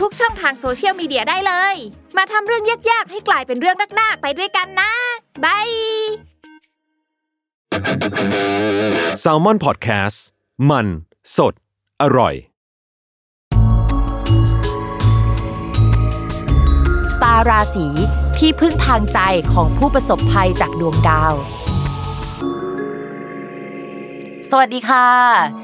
ทุกช่องทางโซเชียลมีเดียได้เลย มาทำเรื่องยากๆ ให้กลายเป็นเรื่องนักๆไปด้วยกันนะบาย s a l m o n PODCAST มัน สด อร่อย สตาร์ราศีที่พึ่งทางใจของผู้ประสบภัยจากดวงดาว สวัสดีค่ะ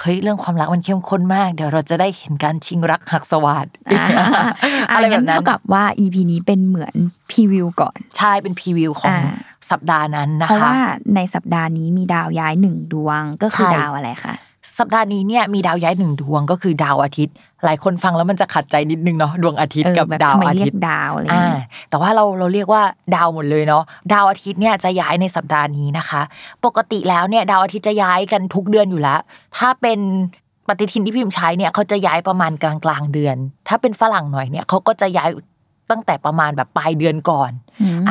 เฮ้ยเรื่องความรักมันเข้มข้นมาก เดี๋ยวเราจะได้เห็นการชิงรักหักสวัสดอ่าอะไรแบบงั้นั้นเท่ากับว่า EP นี้เป็นเหมือนพรีวิวก่อนใช่เป็นพรีวิวของอ่าสัปดาห์นั้นนะเพราะคะว่าในสัปดาห์นี้มีดาวย้ายหนึ่งดวงก็คือใช่ดาวอะไรคะ สัปดาห์นี้เนี่ยมีดาวย้ายหนึ่งดวงก็คือดาวอาทิตย์ หลายคนฟังแล้วมันจะขัดใจนิดนึงเนาะดวงอาทิตย์เออกับแบบดาวทำไมอาเรียทิตกย์ดาวอะไรอ่าเงี้ยแต่ว่าเราเราเรียกว่าดาวหมดเลยเนาะดาวอาทิตย์เนี่ยจะย้ายในสัปดาห์นี้นะคะ ปกติแล้วเนี่ยดาวอาทิตย์จะย้ายกันทุกเดือนอยู่แล้ว ถ้าเป็นปฏิทินที่พิมพ์ใช้เนี่ยเขาจะย้ายประมาณกลางกลางๆเดือน ถ้าเป็นฝรั่งหน่อยเนี่ยเขาก็จะย้ายตั้งแต่ประมาณแบบปลายเดือนก่อนมอ่า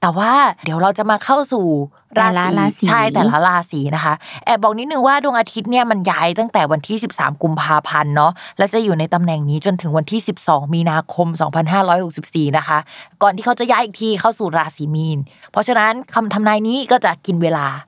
แต่ว่าเดี๋ยวเราจะมาเข้าสู่แต่ละราศีใช่แต่ละราศีนะคะ แอบบอกนิดนึงว่าดวงอาทิตย์เนี่ยมันย้ายตั้งแต่วันที่ 13 กุมภาพันธ์เนาะแล้วจะอยู่ในตำแหน่งนี้จนถึงวันที่ 12 มีนาคม 2564 นะคะ ก่อนที่เขาจะย้ายอีกทีเข้าสู่ราศีมีน เพราะฉะนั้นคำทำนายนี้ก็จะกินเวลาเอ่อ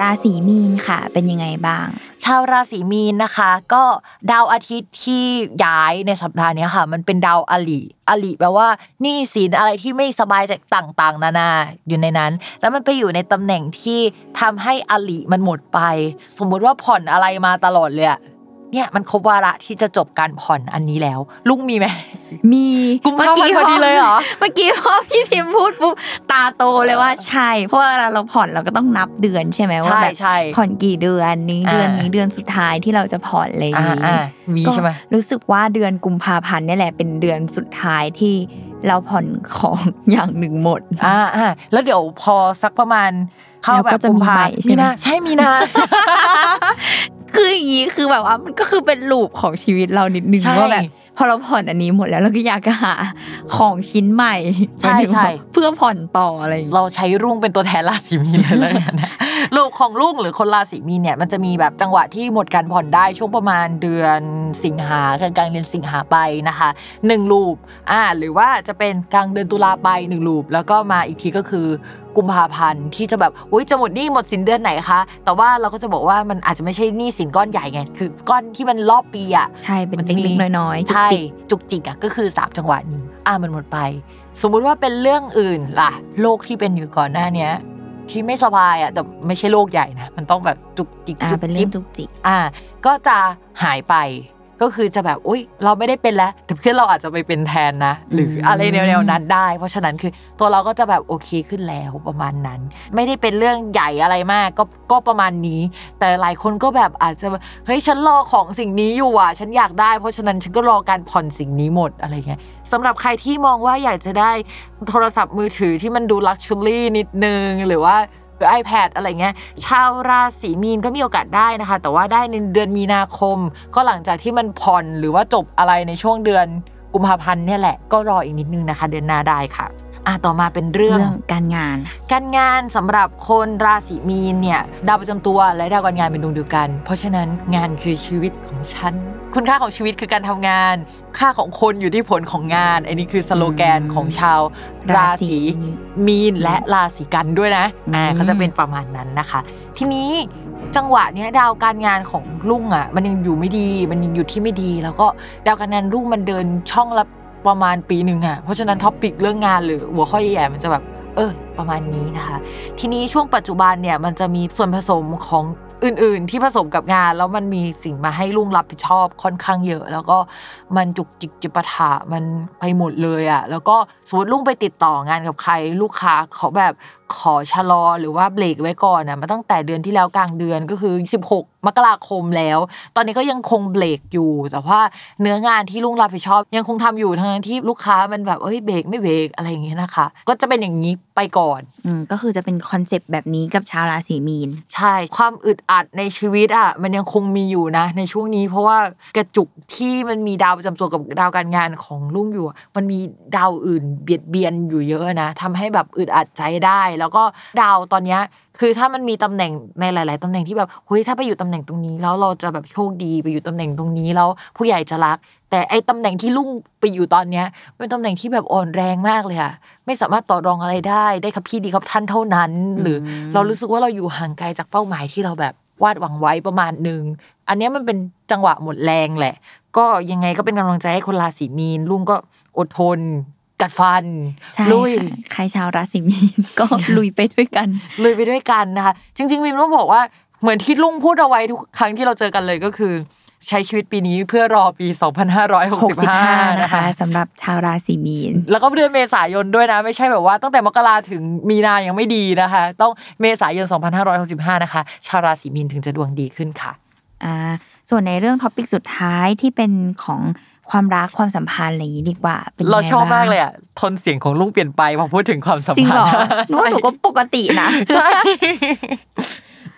ราศีมีนค่ะ เป็นยังไงบ้าง ชาวราศีมีนนะคะ ก็ดาวอาทิตย์ที่ย้ายในสัปดาห์นี้ค่ะ มันเป็นดาวอริอลีแปลว่านี่สินอะไรที่ไม่สบายจากต่างๆ นานาอยู่ในนั้น แล้วมันไปอยู่ในตำแหน่งที่ทำให้อลีมันหมดไป สมมุติว่าผ่อนอะไรมาตลอดเลยอะ เนี่ยมันครบวาระที่จะจบการผ่อนอันนี้แล้ว ลุงมีไหมมีกุมภาพันธ์พอดีเลยเหรอเมื่อกี้พอพี่พิมพ์พูดปุ๊บตาโตเลยว่าใช่ เพราะว่าเวลาเราผ่อนเราก็ต้องนับเดือนใช่ไหมว่าใช่แบบใช่ผ่อนกี่เดือนนี้อ่าเดือนนี้เดือนสุดท้ายที่เราจะผ่อนอะไรอย่างอ่านี้อ่ามีก็ใช่ไหมรู้สึกว่าเดือนกุมภาพันธ์เนี่ยแหละเป็นเดือนสุดท้ายที่เราผ่อนของอย่างหนึ่งหมดอ่าอ่าแล้วเดี๋ยวพอสักประมาณเข้าแล้วแบก็บจะมีกุภาใหม่ใช่ไหมนาใช่มีนา คืออย่างนี้คือแบบว่ามันก็คือเป็นลูปของชีวิตเรานิดนึงใช่ว่าแบบพอเราผ่อนอันนี้หมดแล้วเราก็อยากจะหาของชิ้นใหม่ใช่หมายถึงว่าใช่เพื่อผ่อนต่ออะไรอย่างเงี้ยเราใช้รุ่งเป็นตัวแทนราศีมีนเลยแล้วกันนะ ลูกของรุ่งหรือคนราศีมีนเนี่ยมันจะมีแบบจังหวะที่หมดการผ่อนได้ช่วงประมาณเดือนสิงหากลางๆเดือนสิงหาไปนะคะหนึ่งลูปอ่าหรือว่าจะเป็นกลางเดือนตุลาไปหนึ่งลูปแล้วก็มาอีกทีก็คือกุมภาพันธ์ที่จะแบบอุ้ยจะหมดหนี้หมดสินเดือนไหนคะ แต่ว่าเราก็จะบอกว่ามันอาจจะไม่ใช่หนี้สินก้อนใหญ่ไง คือก้อนที่มันรอบปีอะใช่ เป็นมันจะมีเล็กๆน้อยๆจุกใช่จิกจุกจิกอะก็คือสามจังหวะนี้อะมันหมดไป สมมุติว่าเป็นเรื่องอื่นล่ะโรคที่เป็นอยู่ก่อนหน้าเนี้ย ที่ไม่สบายอะแต่ไม่ใช่โรคใหญ่นะ มันต้องแบบจุกจิกอ่าจุกเป็นจิเรื่อกงจุกจิก อ่า ก็จะหายไป ก็คือจะแบบอุ้ยเราไม่ได้เป็นแล้วแต่เพื่อนเราอาจจะไปเป็นแทนนะ หรืออะไรแนวๆนั้นได้ เพราะฉะนั้นคือตัวเราก็จะแบบโอเคขึ้นแล้วประมาณนั้น ไม่ได้เป็นเรื่องใหญ่อะไรมากก็ก็ประมาณนี้ แต่หลายคนก็แบบอาจจะแบบเฮ้ยฉันรอของสิ่งนี้อยู่อะฉันอยากได้ เพราะฉะนั้นฉันก็รอการผ่อนสิ่งนี้หมดอะไรเงี้ยสำหรับใครที่มองว่าอยากจะได้โทรศัพท์มือถือที่มันดูลักชัวรี่นิดนึงหรือว่าห รือ iPad อะไรเงี้ยชาวราศีมีนก็มีโอกาสได้นะคะ แต่ว่าได้ในเดือนมีนาคม ก็หลังจากที่มันผ่อนหรือว่าจบอะไรในช่วงเดือนกุมภาพันธ์เนี่ยแหละก็รออีกนิดนึงนะคะ เดือนหน้าได้ค่ะ อะต่อมาเป็นเรื่องเรื่องการงาน การงานสำหรับคนราศีมีนเนี่ยดาวประจำตัวและดาวการงานเป็นดวงเดียวกัน เพราะฉะนั้นงานคือชีวิตของฉันคุณค่าของชีวิตคือการทำงาน ค่าของคนอยู่ที่ผลของงาน อันนี้คือสโลแกนของชาวราศีมีนและราศีกันย์ด้วยนะอ่าอืมเขาจะเป็นประมาณนั้นนะคะ ทีนี้จังหวะเนี้ยดาวการงานของลุงอะ มันยังอยู่ไม่ดี มันยังอยู่ที่ไม่ดี แล้วก็ดาวการงานลุงมันเดินช่องละ ประมาณปีหนึ่งอะเพราะฉะนั้น topic เรื่องงานหรือหัวข้อใหญ่ๆมันจะแบบเออประมาณนี้นะคะ ทีนี้ช่วงปัจจุบันเนี่ยมันจะมีส่วนผสมของอื่นๆ ที่ผสมกับงาน แล้วมันมีสิ่งมาให้ลุงรับผิดชอบค่อนข้างเยอะ แล้วก็มันจุกจิกจิปาถะมันไปหมดเลยอะ่ะแล้วก็สมมติลุงไปติดต่องานกับใคร ลูกค้าเขาแบบขอชะลอหรือว่าเบรกไว้ก่อนอะ่ะมาตั้งแต่เดือนที่แล้วกลางเดือนก็คือ 16 มกราคมแล้ว ตอนนี้ก็ยังคงเบรกอยู่ แต่ว่าเนื้องานที่ลุงรับผิดชอบ ยังคงทำอยู่ทั้งนั้นที่ลูกค้ามันแบบเอ้ยเบรกไม่เบรกอะไรอย่างเงี้ยนะคะ ก็จะเป็นอย่างนี้ไปก่อนอืมก็คือจะเป็นคอนเซปต์แบบนี้กับชาวราศีมีน ใช่ ความอึดอัดในชีวิตอะมันยังคงมีอยู่นะ ในช่วงนี้ เพราะว่ากระจุกที่มันมีดาวประจำตัวกับดาวการงานของลุงอยู่อะมันมีดาวอื่นเบียดเบียนอยู่เยอะนะทำให้แบบอึดอัดใจได้แล้วก็ดาวตอนเนี้ยคือถ้ามันมีตำแหน่งในหลาย ๆตำแหน่งที่แบบเฮ้ยถ้าไปอยู่ตำแหน่งตรงนี้แล้วเราจะแบบโชคดีไปอยู่ตำแหน่งตรงนี้แล้วผู้ใหญ่จะรัก แต่ไอ้ตำแหน่งที่ลุงไปอยู่ตอนเนี้ยเป็นตำแหน่งที่แบบอ่อนแรงมากเลยอะไม่สามารถต่อรองอะไรได้ได้ครับพี่ดีครับท่านเท่านั้น หรือเรารู้สึกว่าเราอยู่ห่างไกลจากเป้าหมายที่เราแบบวาดหวังไว้ประมาณหนึ่งอันนี้มันเป็นจังหวะหมดแรงแหละ ก็ยังไงก็เป็นกำลังใจให้คนราศีมีนลุงก็อดทน จัดฟันใช่ลุยค่ะใครชาวราศีมีนก็ลุยไปด้วยกัน ลุยไปด้วยกันนะคะ จริงๆมินต้องบอกว่าเหมือนที่ลุงพูดเอาไว้ทุกครั้งที่เราเจอกันเลยก็คือ ใช้ชีวิตปีนี้เพื่อรอปี 2565 65นะนะคะคะสำหรับชาวราศีมีน แล้วก็เดือนเมษายนด้วยนะ ไม่ใช่แบบว่าตั้งแต่มกราถึงมีนายังไม่ดีนะคะ ต้องเมษายน 2565 นะคะ ชาวราศีมีนถึงจะดวงดีขึ้นค่ะอ่าส่วนในเรื่องท็อปิกสุดท้ายที่เป็นของ ความรักความสัมพันธ์อะไรอย่างนี้ดีกว่าเป็นยังไงเราชอบมากเลยบ้อะทนเสียงของลุงเปลี่ยนไปพอพูดถึงความสัมงจริงพันเหรอธ์หนูว่าหนูก็ปกตินะใช่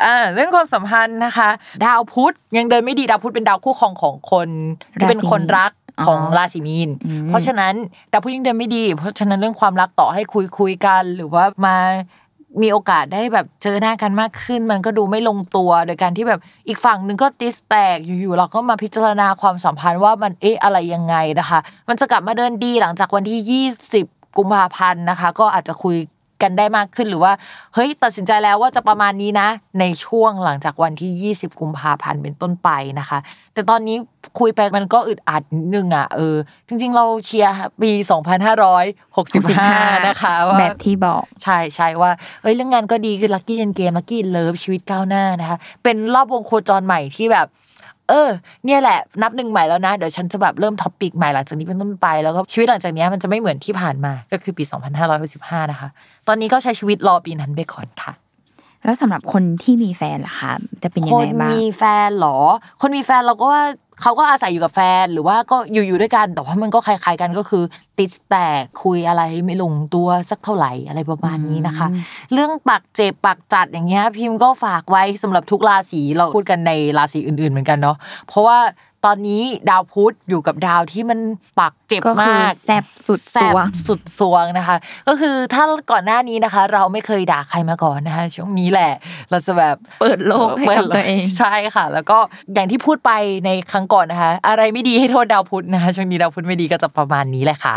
อ่าเรื่องความสัมพันธ์นะคะ ดาวพุธยังเดินไม่ดีดาวพุธเป็นดาวคู่ครองของคนที่เป็นคนรักอ๋อของราศีมีนอืมเพราะฉะนั้นดาวพุธยังเดินไม่ดี เพราะฉะนั้นเรื่องความรักต่อให้คุยคุยกัน หรือว่ามา มีโอกาสได้แบบเจอหน้ากันมากขึ้น มันก็ดูไม่ลงตัวโดยการที่แบบอีกฝั่งหนึ่งก็ดิสแตกอยู่ๆเราก็มาพิจารณาความสัมพันธ์ว่ามันเอ๊ะอะไรยังไงนะคะ มันจะกลับมาเดินดีหลังจากวันที่ 20 กุมภาพันธ์นะคะ ก็อาจจะคุยกันได้มากขึ้นหรือว่าเฮ้ยตัดสินใจแล้วว่าจะประมาณนี้นะ ในช่วงหลังจากวันที่ 20 กุมภาพันธ์เป็นต้นไปนะคะ แต่ตอนนี้ คุยไปมันก็อึดอัดนิดนึงอะเออจริง ๆ เราเชียร์ปี2565 นะคะว่าแบบที่บอกใช่ใช่ว่าเอ้ยเรื่องงานก็ดีคือลั c กี้เ n นเกมลั c กี้เลิฟชีวิตก้าวหน้านะคะเป็นรอบวงโคจรใหม่ที่แบบเออ เนี่ยแหละ นับหนึ่งใหม่แล้วนะ เดี๋ยวฉันจะแบบเริ่ม topic ใหม่หลังจากนี้เป็นต้นไป แล้วก็ชีวิตหลังจากเนี้ยมันจะไม่เหมือนที่ผ่านมา ก็คือปี 2565 นะคะ ตอนนี้ก็ใช้ชีวิตรอปีนั้นไปก่อนค่ะ แล้วสำหรับคนที่มีแฟนล่ะคะจะเป็นยัคงนไงบ้างมีแฟนเหรอ คนมีแฟนเราก็ว่าเขาก็อาศัยอยู่กับแฟนหรือว่าก็อยู่อยู่ด้วยกันแต่ว่ามันก็คล้ายๆกันก็คือ ติดแต่คุยอะไรไม่ลงตัวสักเท่าไหร่อะไรประมาณนี้นะคะ เรื่องปักเจ็บปักจัดอย่างเงี้ยพิมพ์ก็ฝากไว้สำหรับทุกราศีเราพูดกันในราศีอื่นๆเหมือนกันเนาะเพราะว่า ตอนนี้ดาวพุธอยู่กับดาวที่มันปักเจ็บก็คือมากแซ่บสุดแซ่สบวงสุดสวงนะคะ ก็คือถ้าก่อนหน้านี้นะคะ เราไม่เคยด่าใครมาก่อนนะคะ ช่วงนี้แหละ เราจะแบบเปิดโลกให้กับตัวเองใช่ค่ะ แล้วก็อย่างที่พูดไปในครั้งก่อนนะคะ อะไรไม่ดีให้โทษดาวพุธนะคะช่วงนี้ดาวพุธไม่ดีก็จะประมาณนี้แหละค่ะ